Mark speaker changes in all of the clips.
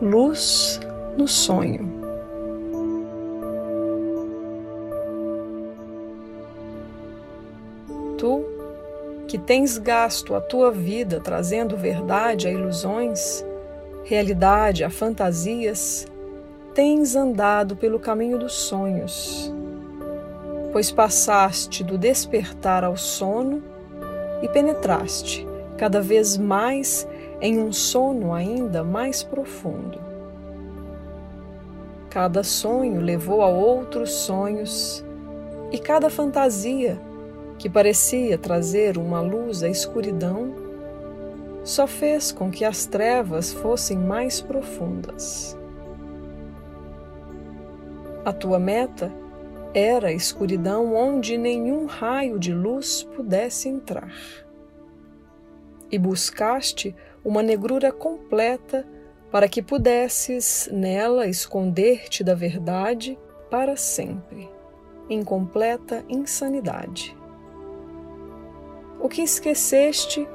Speaker 1: Luz no sonho. Tu, que tens gasto a tua vida trazendo verdade a ilusões, realidade a fantasias, tens andado pelo caminho dos sonhos, pois passaste do despertar ao sono e penetraste cada vez mais em um sono ainda mais profundo. Cada sonho levou a outros sonhos, e cada fantasia, que parecia trazer uma luz à escuridão, só fez com que as trevas fossem mais profundas. A tua meta era a escuridão onde nenhum raio de luz pudesse entrar e buscaste uma negrura completa para que pudesses nela esconder-te da verdade para sempre, em completa insanidade. O que esqueceste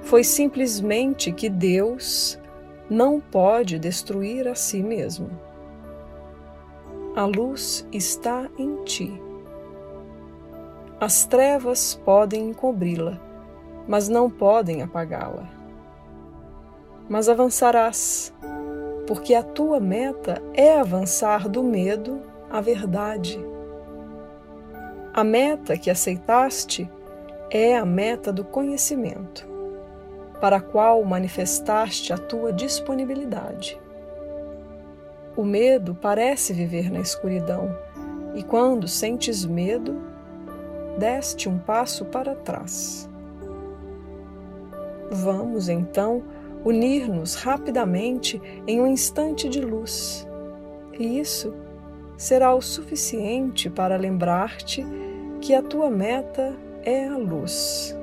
Speaker 1: foi simplesmente que Deus não pode destruir a si mesmo. A luz está em ti. As trevas podem encobri-la mas não podem apagá-la. Mas avançarás, porque a tua meta é avançar do medo à verdade. A meta que aceitaste é a meta do conhecimento, para a qual manifestaste a tua disponibilidade. O medo parece viver na escuridão, e quando sentes medo, deste um passo para trás. Vamos, então, unir-nos rapidamente em um instante de luz. E isso será o suficiente para lembrar-te que a tua meta é a luz.